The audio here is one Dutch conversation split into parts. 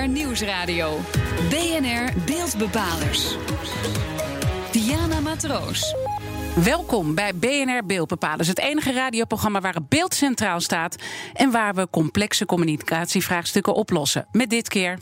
BNR Nieuwsradio. BNR Beeldbepalers. Diana Matroos. Welkom bij BNR Beeldbepalers, het enige radioprogramma waar het beeld centraal staat en waar we complexe communicatievraagstukken oplossen. Met dit keer.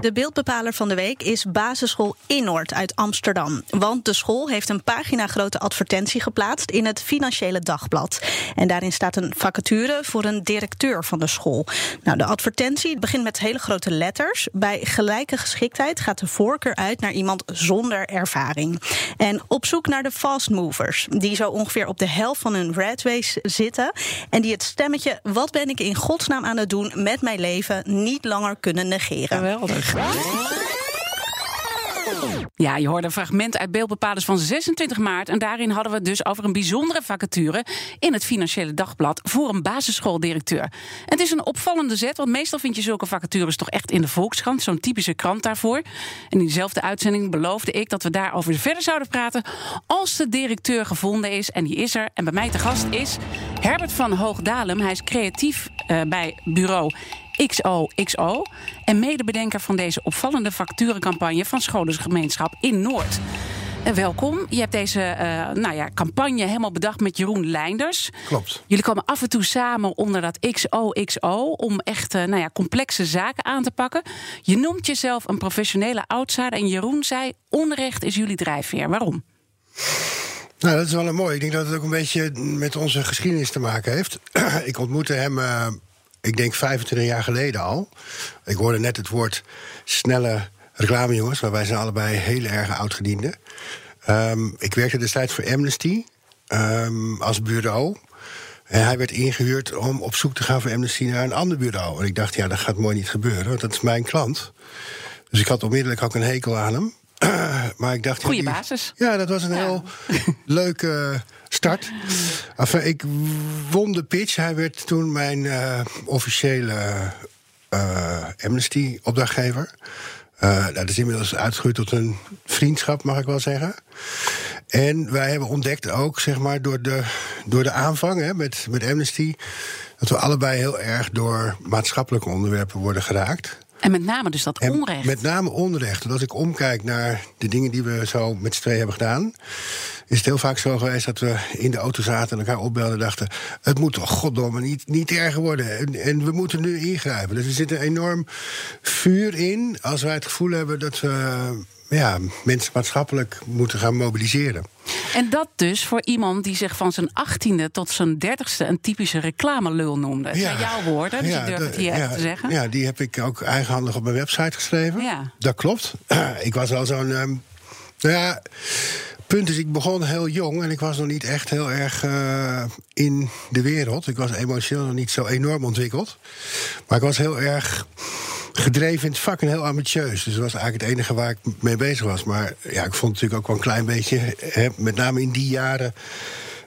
De beeldbepaler van de week is Basisschool Innoord uit Amsterdam. Want de school heeft een pagina grote advertentie geplaatst in het Financiële Dagblad. En daarin staat een vacature voor een directeur van de school. Nou, de advertentie begint met hele grote letters. Bij gelijke geschiktheid gaat de voorkeur uit naar iemand zonder ervaring. En op zoek naar de fast movers, die zo ongeveer op de helft van hun red race zitten. En die het stemmetje, wat ben ik in godsnaam aan het doen met mijn leven, niet langer kunnen negeren. Ja, je hoorde een fragment uit Beeldbepalers van 26 maart. En daarin hadden we het dus over een bijzondere vacature in het Financiële Dagblad voor een basisschooldirecteur. Het is een opvallende zet, want meestal vind je zulke vacatures toch echt in de Volkskrant, zo'n typische krant daarvoor. En in diezelfde uitzending beloofde ik dat we daarover verder zouden praten als de directeur gevonden is. En die is er. En bij mij te gast is Herbert van Hoogdalem. Hij is creatief uh, bij bureau XOXO. En medebedenker van deze opvallende facturencampagne van Scholengemeenschap in Noord. En welkom. Je hebt deze uh, nou ja, campagne helemaal bedacht met Jeroen Leinders. Klopt. Jullie komen af en toe samen onder dat XOXO om echt uh, nou ja, complexe zaken aan te pakken. Je noemt jezelf een professionele outsider en Jeroen zei: onrecht is jullie drijfveer. Waarom? Nou, dat is wel een mooi. Ik denk dat het ook een beetje met onze geschiedenis te maken heeft. ik ontmoette hem. Uh, ik denk 25 jaar geleden al. Ik hoorde net het woord snelle reclamejongens, maar wij zijn allebei heel erg oudgedienden. Um, ik werkte destijds voor Amnesty um, als bureau. En hij werd ingehuurd om op zoek te gaan voor Amnesty naar een ander bureau. En ik dacht, ja, dat gaat mooi niet gebeuren, want dat is mijn klant. Dus ik had onmiddellijk ook een hekel aan hem. Maar ik dacht. Goeie basis. Ja, dat was een ja. heel leuke start. Enfin, ik won de pitch. Hij werd toen mijn uh, officiële uh, Amnesty-opdrachtgever. Uh, dat is inmiddels uitgegroeid tot een vriendschap, mag ik wel zeggen. En wij hebben ontdekt ook, zeg maar, door de, door de aanvang hè, met, met Amnesty. dat we allebei heel erg door maatschappelijke onderwerpen worden geraakt. En met name dus dat onrecht. Met name onrecht. Want als ik omkijk naar de dingen die we zo met z'n twee hebben gedaan... is het heel vaak zo geweest dat we in de auto zaten en elkaar opbelden en dachten... het moet toch goddomme niet, niet erger worden. En, en we moeten nu ingrijpen. Dus er zit een enorm vuur in als wij het gevoel hebben dat we ja, mensen maatschappelijk moeten gaan mobiliseren. En dat dus voor iemand die zich van zijn achttiende tot zijn dertigste een typische reclamelul noemde. Dat ja, zijn jouw woorden, dus ja, je durft het hier ja, te zeggen. Ja, die heb ik ook eigenhandig op mijn website geschreven. Ja. Dat klopt. ik was al zo'n... Um, nou ja, punt is, ik begon heel jong en ik was nog niet echt heel erg uh, in de wereld. Ik was emotioneel nog niet zo enorm ontwikkeld. Maar ik was heel erg gedreven in het vak en heel ambitieus. Dus dat was eigenlijk het enige waar ik mee bezig was. Maar ja, ik vond het natuurlijk ook wel een klein beetje, hè, met name in die jaren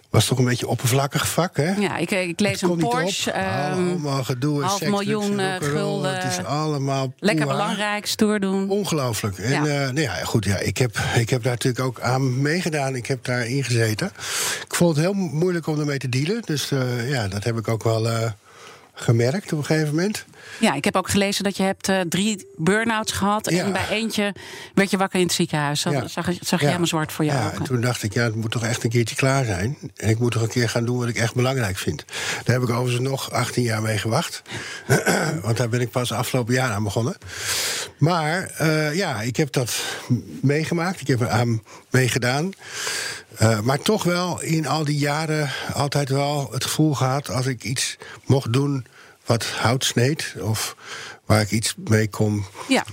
was toch een beetje oppervlakkig vak, hè? Ja, ik, ik lees een Porsche. Um, allemaal gedoe, half miljoen uh, gulden. Het is allemaal lekker belangrijk, stoer doen. Ongelooflijk. En ja. Uh, nou ja, goed, ja, ik, heb, ik heb daar natuurlijk ook aan meegedaan. Ik heb daar ingezeten. Ik vond het heel moeilijk om ermee te dealen. Dus uh, ja, dat heb ik ook wel gemerkt op een gegeven moment. Ja, ik heb ook gelezen dat je hebt uh, drie burn-outs gehad. Ja. En bij eentje werd je wakker in het ziekenhuis. Dat ja. zag, zag je helemaal zwart voor jou. Ja, en toen dacht ik, ja, het moet toch echt een keertje klaar zijn. En ik moet toch een keer gaan doen wat ik echt belangrijk vind. Daar heb ik overigens nog 18 jaar mee gewacht. Want daar ben ik pas afgelopen jaar aan begonnen. Maar uh, ja, ik heb dat meegemaakt. Ik heb er aan meegedaan. Uh, maar toch wel in al die jaren altijd wel het gevoel gehad... als ik iets mocht doen wat hout sneed... of waar ik iets mee kon ja.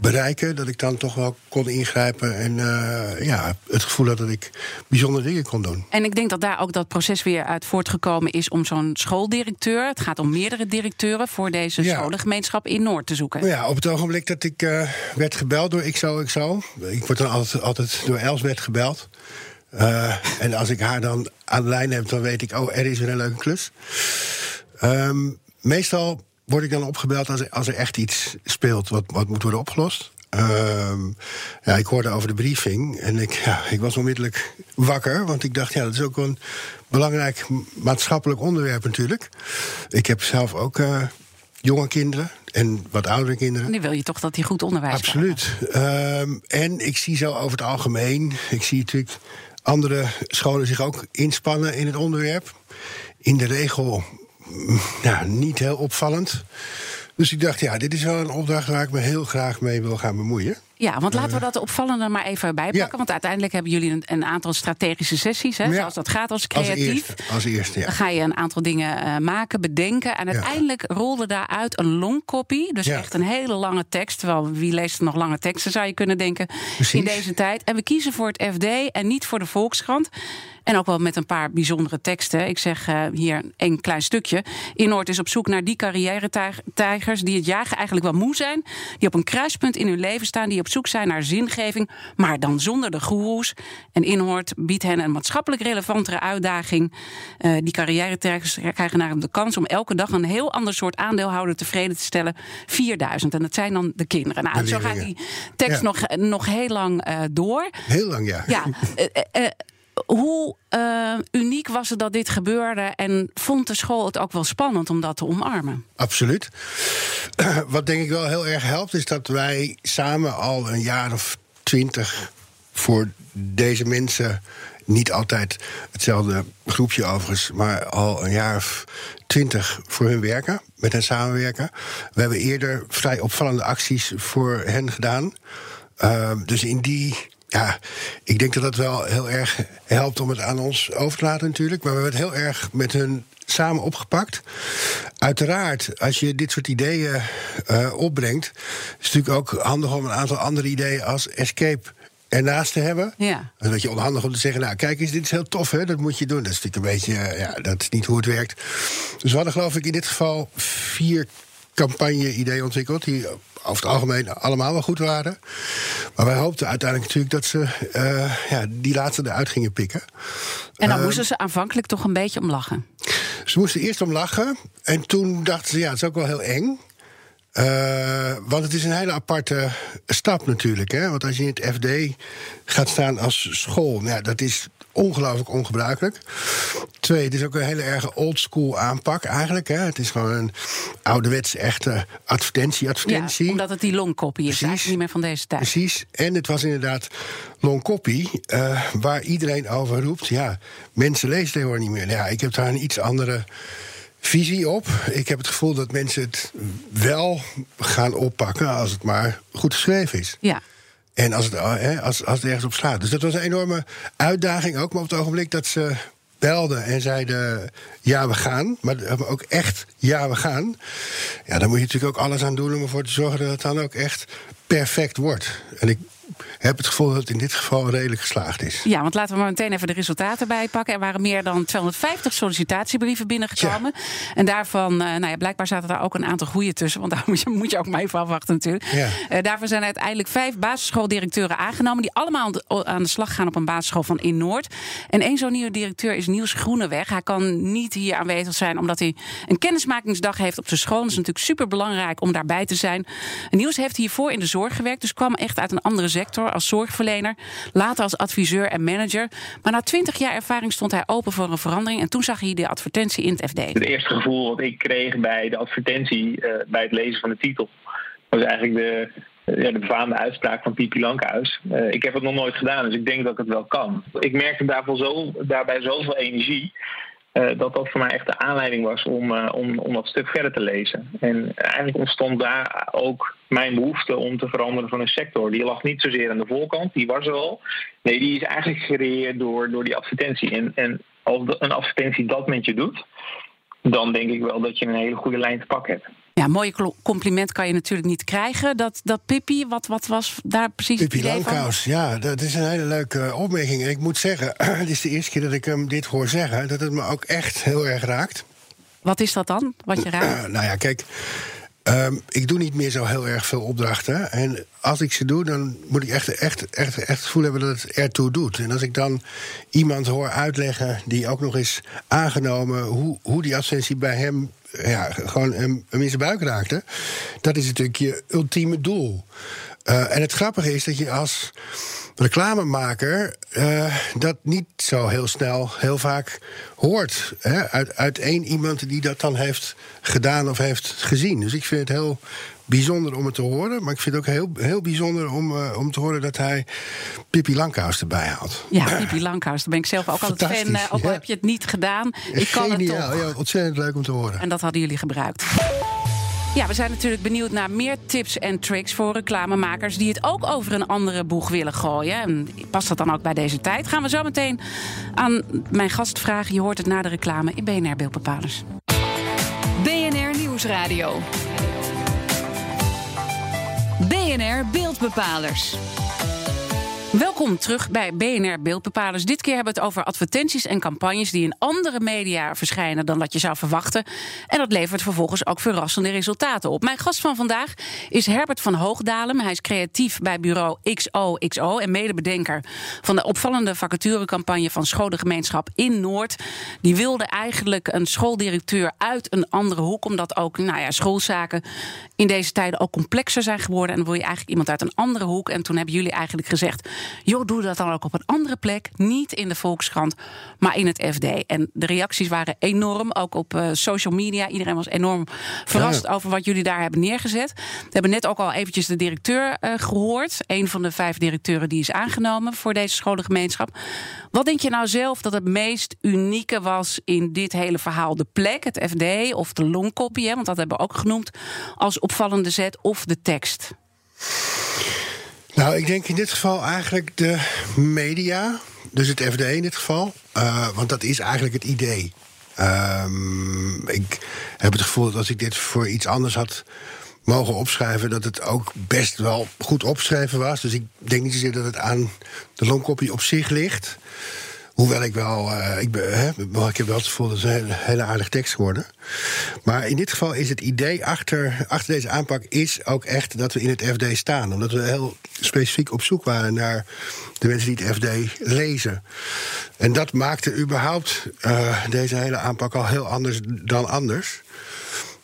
bereiken... dat ik dan toch wel kon ingrijpen en uh, ja, het gevoel had dat ik bijzondere dingen kon doen. En ik denk dat daar ook dat proces weer uit voortgekomen is... om zo'n schooldirecteur, het gaat om meerdere directeuren... voor deze ja. scholengemeenschap in Noord te zoeken. Ja, op het ogenblik dat ik uh, werd gebeld door XOXO... ik word dan altijd, altijd door Elsbeth gebeld... Uh, en als ik haar dan aan de lijn heb, dan weet ik, oh, er is weer een leuke klus. Um, meestal word ik dan opgebeld als er, als er echt iets speelt wat, wat moet worden opgelost. Um, ja, ik hoorde over de briefing en ik, ja, ik was onmiddellijk wakker. Want ik dacht, ja, dat is ook een belangrijk maatschappelijk onderwerp natuurlijk. Ik heb zelf ook uh, jonge kinderen en wat oudere kinderen. Nu wil je toch dat die goed onderwijs Absoluut. Um, en ik zie zo over het algemeen, ik zie natuurlijk andere scholen zich ook inspannen in het onderwerp. In de regel nou, niet heel opvallend. Dus ik dacht, ja, dit is wel een opdracht waar ik me heel graag mee wil gaan bemoeien. Ja, want laten we dat opvallende maar even bijpakken. Want uiteindelijk hebben jullie een, een aantal strategische sessies. Hè, Zoals dat gaat als creatief. Als eerste, ja. Dan ga je een aantal dingen uh, maken, bedenken. En uiteindelijk rolde daaruit een longcopy. Dus echt een hele lange tekst. Terwijl wie leest nog lange teksten, zou je kunnen denken. Precies. In deze tijd. En we kiezen voor het FD en niet voor de Volkskrant. En ook wel met een paar bijzondere teksten. Ik zeg uh, hier een klein stukje. Innoord is op zoek naar die carrière-tijgers die het jagen eigenlijk wel moe zijn. Die op een kruispunt in hun leven staan. Die op zoek zijn naar zingeving, maar dan zonder de goeroes. En Inhoort biedt hen een maatschappelijk relevantere uitdaging. Uh, die carrière-tijgers krijgen naar de kans om elke dag een heel ander soort aandeelhouder tevreden te stellen. 4000. En dat zijn dan de kinderen. Nou, de zo gaat die tekst nog, nog heel lang uh, door. Heel lang, ja. Ja. Hoe uh, uniek was het dat dit gebeurde en vond de school het ook wel spannend om dat te omarmen? Absoluut. Wat denk ik wel heel erg helpt, is dat wij samen al een jaar of twintig voor deze mensen. Niet altijd hetzelfde groepje overigens, maar al een jaar of twintig voor hun werken, met hen samenwerken. We hebben eerder vrij opvallende acties voor hen gedaan. Uh, dus in die ja, ik denk dat dat wel heel erg helpt om het aan ons over te laten natuurlijk. Maar we hebben het heel erg met hun samen opgepakt. Uiteraard, als je dit soort ideeën uh, opbrengt... is het natuurlijk ook handig om een aantal andere ideeën als escape ernaast te hebben. Ja. Dan is je onhandig om te zeggen, nou kijk eens, dit is heel tof, hè, dat moet je doen. Dat is natuurlijk een beetje, eh, ja, dat is niet hoe het werkt. Dus we hadden geloof ik in dit geval vier campagne-ideeën ontwikkeld... die over het algemeen allemaal wel goed waren. Maar wij hoopten uiteindelijk natuurlijk dat ze uh, ja, die laatste eruit gingen pikken. En dan uh, moesten ze aanvankelijk toch een beetje om lachen? Ze moesten eerst om lachen. En toen dachten ze, ja, het is ook wel heel eng. Uh, want het is een hele aparte stap natuurlijk. Hè? Want als je in het FD gaat staan als school, nou ja, dat is ongelooflijk ongebruikelijk. Twee, het is ook een hele erg oldschool aanpak eigenlijk. Hè. Het is gewoon een ouderwets echte advertentie-advertentie. Ja, omdat het die longcopy is, Precies. niet meer van deze tijd. Precies, en het was inderdaad longcopy, uh, waar iedereen over roept... ja, mensen lezen tegenwoordig niet meer. Ja, ik heb daar een iets andere visie op. Ik heb het gevoel dat mensen het wel gaan oppakken... als het maar goed geschreven is. Ja. En als het, als, als het ergens op slaat. Dus dat was een enorme uitdaging ook. Maar op het ogenblik dat ze belden en zeiden: ja, we gaan. Maar ook echt ja, we gaan. Ja, dan moet je natuurlijk ook alles aan doen om ervoor te zorgen dat het dan ook echt perfect wordt. En ik heb het gevoel dat het in dit geval redelijk geslaagd is. Ja, want laten we maar meteen even de resultaten bijpakken. Er waren meer dan 250 sollicitatiebrieven binnengekomen. Ja. En daarvan, uh, nou ja, blijkbaar zaten daar ook een aantal goede tussen. Want daar moet je, moet je ook maar even afwachten natuurlijk. Ja. Uh, daarvan zijn uiteindelijk vijf basisschooldirecteuren aangenomen... die allemaal aan de slag gaan op een basisschool van in Noord. En één zo'n nieuwe directeur is Niels Groeneweg. Hij kan niet hier aanwezig zijn omdat hij een kennismakingsdag heeft op zijn school. Dat is natuurlijk super belangrijk om daarbij te zijn. En Niels heeft hiervoor in de zorg gewerkt, dus kwam echt uit een andere sector als zorgverlener, later als adviseur en manager. Maar na twintig jaar ervaring stond hij open voor een verandering en toen zag hij de advertentie in het FD. Het eerste gevoel wat ik kreeg bij de advertentie, uh, bij het lezen van de titel, was eigenlijk de, ja, de befaamde uitspraak van Pipi Lankhuis. Uh, ik heb het nog nooit gedaan, dus ik denk dat het wel kan. Ik merkte daarvoor zo, daarbij zoveel energie. Uh, dat dat voor mij echt de aanleiding was om, uh, om, om dat stuk verder te lezen. En eigenlijk ontstond daar ook mijn behoefte om te veranderen van een sector. Die lag niet zozeer aan de voorkant, die was er al. Nee, die is eigenlijk gecreëerd door, door die advertentie. En, en als een advertentie dat met je doet, dan denk ik wel dat je een hele goede lijn te pakken hebt. Ja, mooie compliment kan je natuurlijk niet krijgen. Dat, dat Pippi, wat, wat was daar precies Pippi Lankhuis, ja, dat is een hele leuke opmerking. En ik moet zeggen, het is de eerste keer dat ik hem dit hoor zeggen... dat het me ook echt heel erg raakt. Wat is dat dan, wat je raakt? Nou ja, kijk, um, ik doe niet meer zo heel erg veel opdrachten. En als ik ze doe, dan moet ik echt, echt, echt, echt het gevoel hebben dat het ertoe doet. En als ik dan iemand hoor uitleggen die ook nog is aangenomen... hoe, hoe die advertentie bij hem ja, gewoon hem, hem in buik raakte. Dat is natuurlijk je ultieme doel. Uh, en het grappige is dat je als reclamemaker uh, dat niet zo heel snel, heel vaak hoort. Hè? Uit, uit één iemand die dat dan heeft gedaan of heeft gezien. Dus ik vind het heel bijzonder om het te horen. Maar ik vind het ook heel, heel bijzonder om, uh, om te horen dat hij Pippi Lankhuis erbij had. Ja, Pippi Lankhuis. Daar ben ik zelf ook altijd fan. Uh, ook al heb je het niet gedaan. Ik kan Geniaal, het toch. Ja, ontzettend leuk om te horen. En dat hadden jullie gebruikt. Ja, we zijn natuurlijk benieuwd naar meer tips en tricks voor reclamemakers die het ook over een andere boeg willen gooien. En past dat dan ook bij deze tijd? Gaan we zo meteen aan mijn gast vragen. Je hoort het na de reclame in BNR Beeldbepalers. BNR Nieuwsradio. BNR Beeldbepalers. Welkom terug bij BNR Beeldbepalers. Dit keer hebben we het over advertenties en campagnes die in andere media verschijnen dan dat je zou verwachten. En dat levert vervolgens ook verrassende resultaten op. Mijn gast van vandaag is Herbert van Hoogdalem. Hij is creatief bij bureau XOXO en medebedenker van de opvallende vacaturecampagne van Scholengemeenschap in Noord. Die wilde eigenlijk een schooldirecteur uit een andere hoek, omdat ook nou ja, schoolzaken in deze tijden ook complexer zijn geworden. En dan wil je eigenlijk iemand uit een andere hoek. En toen hebben jullie eigenlijk gezegd joh, doe dat dan ook op een andere plek. Niet in de Volkskrant, maar in het FD. En de reacties waren enorm, ook op uh, social media. Iedereen was enorm verrast ja. over wat jullie daar hebben neergezet. We hebben net ook al eventjes de directeur uh, gehoord. Een van de vijf directeuren die is aangenomen voor deze scholengemeenschap. Wat denk je nou zelf dat het meest unieke was in dit hele verhaal? De plek, het FD of de longkopie, want dat hebben we ook genoemd als opvallende zet, of de tekst? Nou, ik denk in dit geval eigenlijk de media. Dus het FD in dit geval. Uh, want dat is eigenlijk het idee. Um, ik heb het gevoel dat als ik dit voor iets anders had mogen opschrijven, dat het ook best wel goed opgeschreven was. Dus ik denk niet zozeer dat het aan de longkopie op zich ligt. Hoewel ik wel, uh, ik, ben, hè, ik heb wel het gevoel dat het een hele, aardige tekst geworden. Maar in dit geval is het idee achter, achter deze aanpak is ook echt dat we in het FD staan. Omdat we heel specifiek op zoek waren naar de mensen die het FD lezen. En dat maakte überhaupt uh, deze hele aanpak al heel anders dan anders.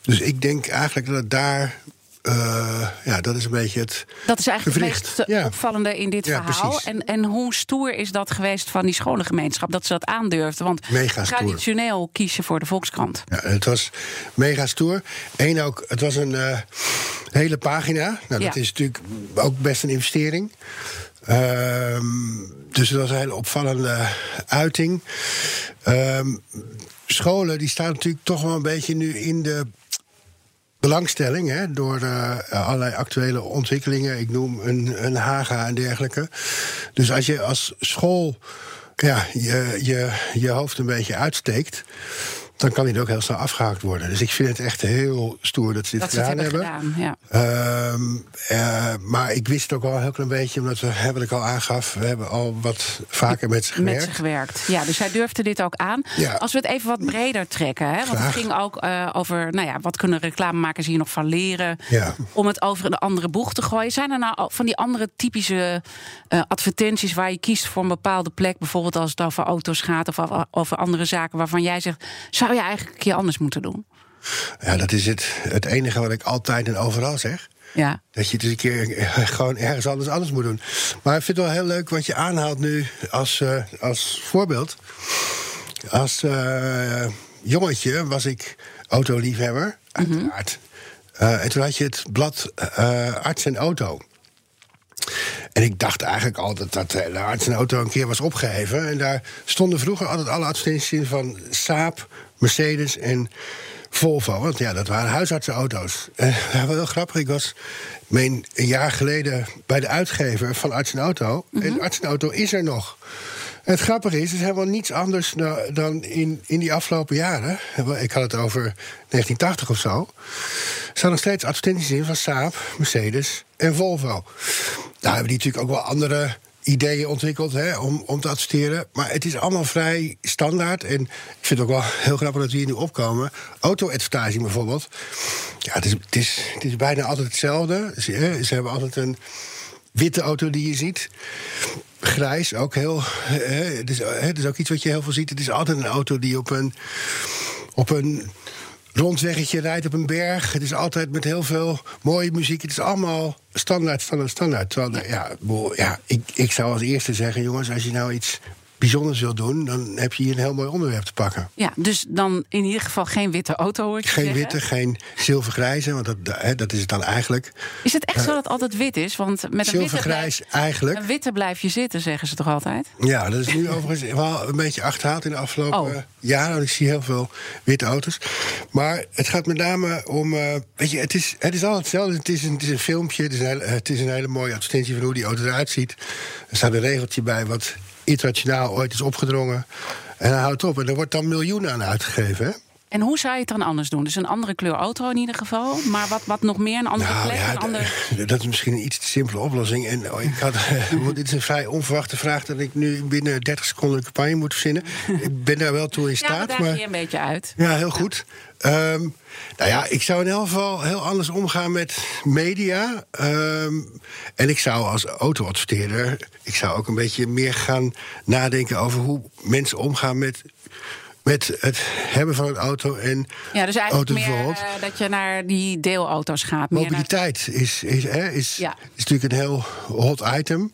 Dus ik denk eigenlijk dat het daar uh, ja, dat is een beetje het. Dat is eigenlijk het meest ja. opvallende in dit ja, verhaal. En, en hoe stoer is dat geweest van die scholengemeenschap dat ze dat aandurfden? Want mega traditioneel stoer. je voor de Volkskrant. Ja, het was mega stoer. Eén ook, het was een uh, hele pagina. Nou, dat is natuurlijk ook best een investering. Uh, dus het was een hele opvallende uiting. Um, scholen die staan natuurlijk toch wel een beetje nu in de belangstelling hè, door uh, allerlei actuele ontwikkelingen. Ik noem een, een Haga en dergelijke. Dus als je als school ja, je, je, je hoofd een beetje uitsteekt dan kan hij ook heel snel afgehaakt worden. Dus ik vind het echt heel stoer dat ze dit dat gedaan ze het hebben. Gedaan, ja. um, uh, maar ik wist het ook wel een heel klein beetje, omdat we, hebben ik al aangaf, we hebben al wat vaker met ze gewerkt. Met ze gewerkt. Ja, dus hij durfde dit ook aan. Ja. Als we het even wat breder trekken, hè, want Graag. het ging ook uh, over, nou ja, wat kunnen reclamemakers hier nog van leren ja. om het over een andere boeg te gooien. Zijn er nou van die andere typische uh, advertenties waar je kiest voor een bepaalde plek, bijvoorbeeld als het over auto's gaat of over andere zaken waarvan jij zegt, zou je eigenlijk een keer anders moeten doen? Ja, dat is het, het enige wat ik altijd en overal zeg. Ja. Dat je het eens een keer gewoon ergens anders anders moet doen. Maar ik vind het wel heel leuk wat je aanhaalt nu als, uh, als voorbeeld. Als uh, jongetje was ik autoliefhebber, uiteraard. Mm-hmm. Uh, en toen had je het blad Arts en Auto. En ik dacht eigenlijk altijd dat de arts en auto een keer was opgeheven. En daar stonden vroeger altijd alle advertenties in van Saab, Mercedes en Volvo. Want ja, dat waren huisartsenauto's. En ja, wel grappig. Ik was mijn, een jaar geleden bij de uitgever van Arts en Auto. Mm-hmm. En Arts en Auto is er nog. En het grappige is, het is helemaal niets anders dan in, in die afgelopen jaren. Ik had het over 1980 of zo. Er staan nog steeds advertenties in van Saab, Mercedes en Volvo. Nou hebben die natuurlijk ook wel andere ideeën ontwikkeld hè, om, om te adverteren. Maar het is allemaal vrij standaard. En ik vind het ook wel heel grappig dat we hier nu opkomen. Auto-advertising bijvoorbeeld. Ja, het is, het, is, het is bijna altijd hetzelfde. Ze, ze hebben altijd een witte auto die je ziet. Grijs, ook heel. Het is, het is ook iets wat je heel veel ziet. Het is altijd een auto die op een. Op een rondweggetje, rijdt op een berg. Het is altijd met heel veel mooie muziek. Het is allemaal standaard, standaard, standaard. Terwijl, ja, ja ik, ik zou als eerste zeggen, jongens, als je nou iets bijzonders wil doen, dan heb je hier een heel mooi onderwerp te pakken. Ja, dus dan in ieder geval geen witte auto hoor Geen witte, geen zilvergrijze, want dat, dat is het dan eigenlijk. Is het echt zo dat het altijd wit is? Want met een zilvergrijs eigenlijk. Een witte blijf je zitten, zeggen ze toch altijd? Ja, dat is nu overigens wel een beetje achterhaald in de afgelopen oh. jaren. Want ik zie heel veel witte auto's. Maar het gaat met name om. Uh, weet je, het is, het is altijd hetzelfde. Het is een, het is een filmpje. Het is een, het is een hele mooie advertentie van hoe die auto eruit ziet. Er staat een regeltje bij wat internationaal ooit is opgedrongen. En hij houdt op. En er wordt dan miljoenen aan uitgegeven. Hè? En hoe zou je het dan anders doen? Dus een andere kleur auto in ieder geval. Maar wat, wat nog meer? Een andere nou, plek? Ja, een andere... Dat is misschien een iets te simpele oplossing. En oh, ik had, dit is een vrij onverwachte vraag dat ik nu binnen 30 seconden een campagne moet verzinnen. Ik ben daar wel toe in staat. Ja, maar je een beetje uit. Ja, heel goed. Ehm, nou ja, ik zou in elk geval heel anders omgaan met media. Ehm, en ik zou als autoadverteerder... ik zou ook een beetje meer gaan nadenken over hoe mensen omgaan met met het hebben van een auto en ja, dus eigenlijk meer uh, dat je naar die deelauto's gaat. Mobiliteit is, is, hè, is, is natuurlijk een heel hot item.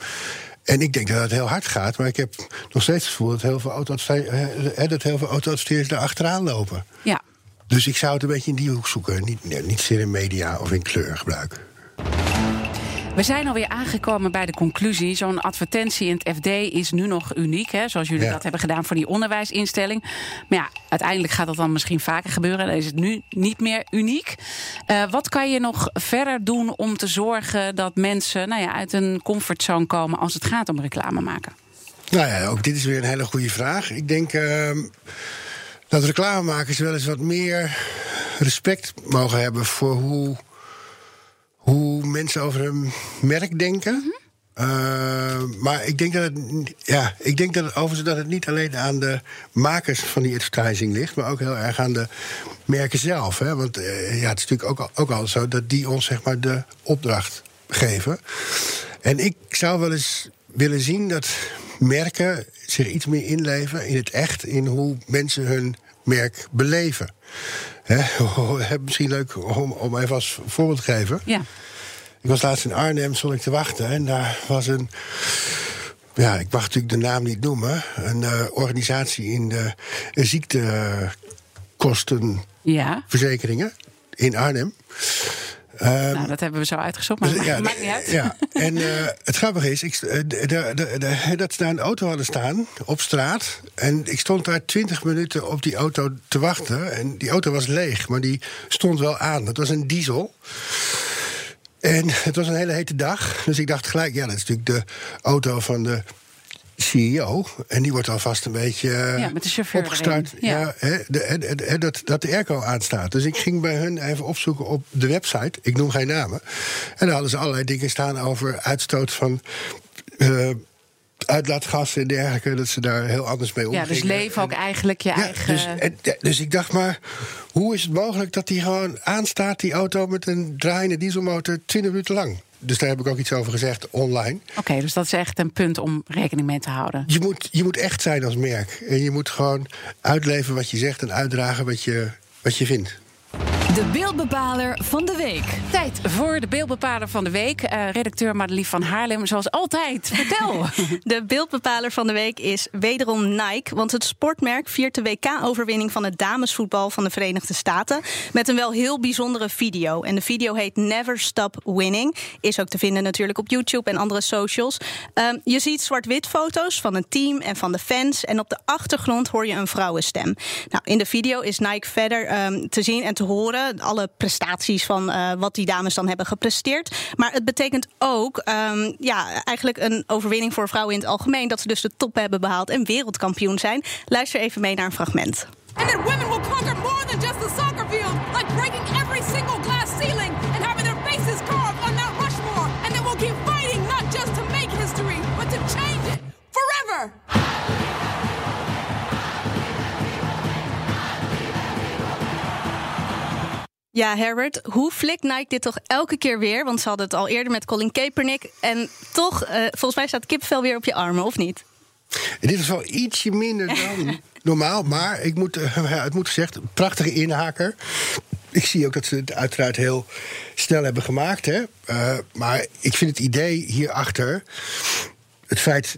En ik denk dat het heel hard gaat, maar ik heb nog steeds het gevoel dat heel veel auto-adverteerders daar achteraan lopen. Ja. Dus ik zou het een beetje in die hoek zoeken. Niet, niet zeer in media of in kleur gebruiken. We zijn alweer aangekomen bij de conclusie. Zo'n advertentie in het FD is nu nog uniek, hè, zoals jullie dat hebben gedaan voor die onderwijsinstelling. Maar ja, uiteindelijk gaat dat dan misschien vaker gebeuren. Dan is het nu niet meer uniek. Uh, wat kan je nog verder doen om te zorgen dat mensen nou ja, uit een comfortzone komen als het gaat om reclame maken? Nou ja, ook dit is weer een hele goede vraag. Ik denk. Uh dat reclamemakers wel eens wat meer respect mogen hebben voor hoe, mensen over hun merk denken. Eh, maar ik denk dat het, ja, ik denk dat het dat het niet alleen aan de makers van die advertising ligt, maar ook heel erg aan de merken zelf. Hè? Want uh, ja, het is natuurlijk ook, ook al zo dat die ons zeg maar de opdracht geven. En ik zou wel eens willen zien dat merken zich iets meer inleven in het echt, in hoe mensen hun merk beleven. He, misschien leuk om, om even als voorbeeld te geven. Ja. Ik was laatst in Arnhem, stond ik te wachten. En daar was een. Ja, ik mag natuurlijk de naam niet noemen. Een uh, organisatie in de ziektekostenverzekeringen ja. in Arnhem. Um, nou, dat hebben we zo uitgezocht, maar ja, maakt niet uit. Ja, en uh, het grappige is, ik, eh, de, de, de, dat ze daar een auto hadden staan op straat. En ik stond daar twintig minuten op die auto te wachten. En die auto was leeg, maar die stond wel aan. Het was een diesel. En het was een hele hete dag. Dus ik dacht gelijk, ja, dat is natuurlijk de auto van de CEO. En die wordt alvast een beetje ja, de chauffeur opgestart. Ja. de, dat, dat de airco aanstaat. Dus ik ging bij hun even opzoeken op de website. Ik noem geen namen. En daar hadden ze allerlei dingen staan over uitstoot van. Uh, uitlaatgassen en dergelijke, dat ze daar heel anders mee omgaan. Ja, dus leven ook eigenlijk je eigen... Dus, en, dus ik dacht maar, hoe is het mogelijk dat die gewoon aanstaat, die auto... met een draaiende dieselmotor, 20 minuten lang? Dus daar heb ik ook iets over gezegd online. Oké, dus dat is echt een punt om rekening mee te houden. Je moet, je moet echt zijn als merk. En je moet gewoon uitleven wat je zegt en uitdragen wat je, wat je vindt. De beeldbepaler van de week. Tijd voor de beeldbepaler van de week. Uh, redacteur Madelief van Haarlem, zoals altijd. Vertel. De beeldbepaler van de week is wederom Nike. Want het sportmerk viert de WK-overwinning van het damesvoetbal van de Verenigde Staten. Met een wel heel bijzondere video. En de video heet Never Stop Winning. Is ook te vinden natuurlijk op YouTube en andere socials. Um, je ziet zwart-wit foto's van een team en van de fans. En op de achtergrond hoor je een vrouwenstem. Nou, in de video is Nike verder um, te zien en te horen alle prestaties van uh, wat die dames dan hebben gepresteerd. Maar het betekent ook um, ja, eigenlijk een overwinning voor vrouwen in het algemeen. Dat ze dus de top hebben behaald en wereldkampioen zijn. Luister even mee naar een fragment. And that women will conquer more than just the soccer field, like breaking every single glass ceiling and having their faces carved on Mount Rushmore. And then we'll keep fighting not just to make history, but to change it forever. Ja, Herbert, hoe flikt Nike dit toch elke keer weer? Want ze hadden het al eerder met Colin Kaepernick. En toch, uh, volgens mij staat kipvel weer op je armen, of niet? In dit geval ietsje minder dan, normaal. Maar ik moet, eh, het moet gezegd, prachtige inhaker. Ik zie ook dat ze het uiteraard heel snel hebben gemaakt. Hè? Uh, maar ik vind het idee hierachter het feit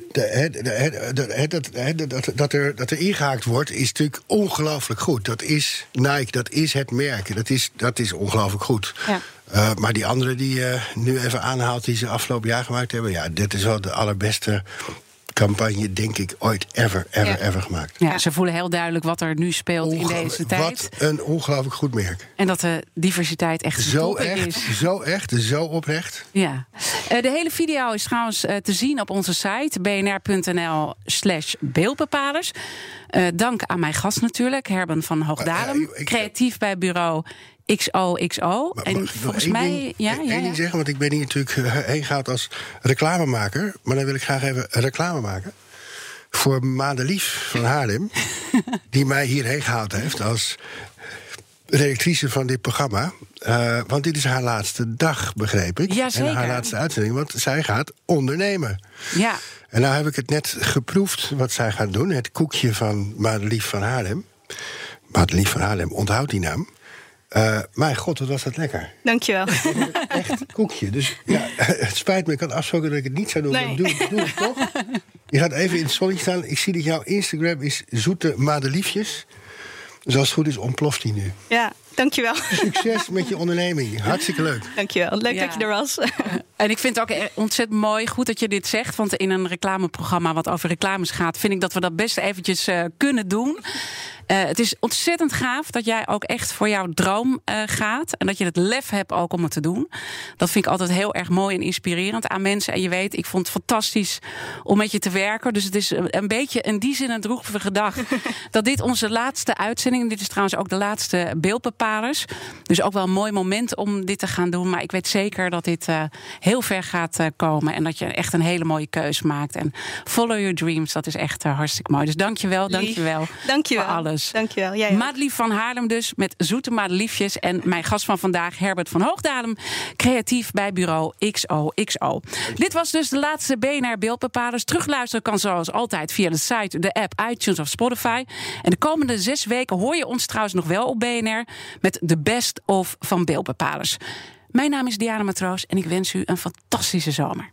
dat, er, dat er ingehaakt wordt, is natuurlijk ongelooflijk goed. Dat is Nike, dat is het merk. Dat is, dat is ongelooflijk goed. Ja. Uh, maar die andere die je uh, nu even aanhaalt, die ze afgelopen jaar gemaakt hebben, ja, dit is wel de allerbeste campagne, denk ik, ooit ever, ever, ever gemaakt. Ja, ze voelen heel duidelijk wat er nu speelt in deze tijd. Wat een ongelooflijk goed merk. En dat de diversiteit echt zo echt, is. Zo echt, zo oprecht. Ja. Uh, de hele video is trouwens uh, te zien op onze site bnr.nl slash beeldbepalers. Uh, dank aan mijn gast natuurlijk, Herben van Hoogdalem. creatief bij bureau XOXO. En volgens mij. Ja, ja, ja. ding zeggen, want ik ben hier natuurlijk eh, heen gehaald als reclamemaker. Maar dan wil ik graag even reclame maken. Voor Madelief van Haarlem. die mij hierheen gehaald heeft als redactrice van dit programma. Uh, want dit is haar laatste dag, begreep ik. Ja, en haar laatste uitzending, want zij gaat ondernemen. Ja. En nou heb ik het net geproefd wat zij gaat doen. Het koekje van Madelief van Haarlem. Madelief van Haarlem, onthoud die naam. Uh, mijn god, wat was dat lekker. Dankjewel. Echt koekje. Dus ja, het spijt me, ik had afgesproken dat ik het niet zou doen. Nee. Doe, doe het toch. Je gaat even in het zonnetje staan. Ik zie dat jouw Instagram is zoete madeliefjes. Dus als het goed is, ontploft die nu. Ja, dankjewel. Succes met je onderneming. Hartstikke leuk. Dankjewel. Leuk dat je er was. En ik vind het ook ontzettend mooi, goed dat je dit zegt. Want in een reclameprogramma wat over reclames gaat... vind ik dat we dat best eventjes uh, kunnen doen. Uh, het is ontzettend gaaf dat jij ook echt voor jouw droom uh, gaat. En dat je het lef hebt ook om het te doen. Dat vind ik altijd heel erg mooi en inspirerend aan mensen. En je weet, ik vond het fantastisch om met je te werken. Dus het is een beetje in die zin een droevige dag. dat dit onze laatste uitzending... dit is trouwens ook de laatste Dus ook wel een mooi moment om dit te gaan doen. Maar ik weet zeker dat dit uh, heel ver gaat komen. En dat je echt een hele mooie keus maakt. En follow your dreams, dat is echt hartstikke mooi. Dus dankjewel, dankjewel. Dankjewel. Voor alles. Dankjewel. Jij Madelief van Haarlem dus, met zoete madeliefjes. En mijn gast van vandaag, Herbert van Hoogdalem. Creatief bij bureau XOXO. Dit was dus de laatste BNR Beeldbepalers. Terugluisteren kan zoals altijd via de site, de app, iTunes of Spotify. En de komende zes weken hoor je ons trouwens nog wel op BNR... met de best of van Beeldbepalers. Mijn naam is Diana Matroos en ik wens u een fantastische zomer.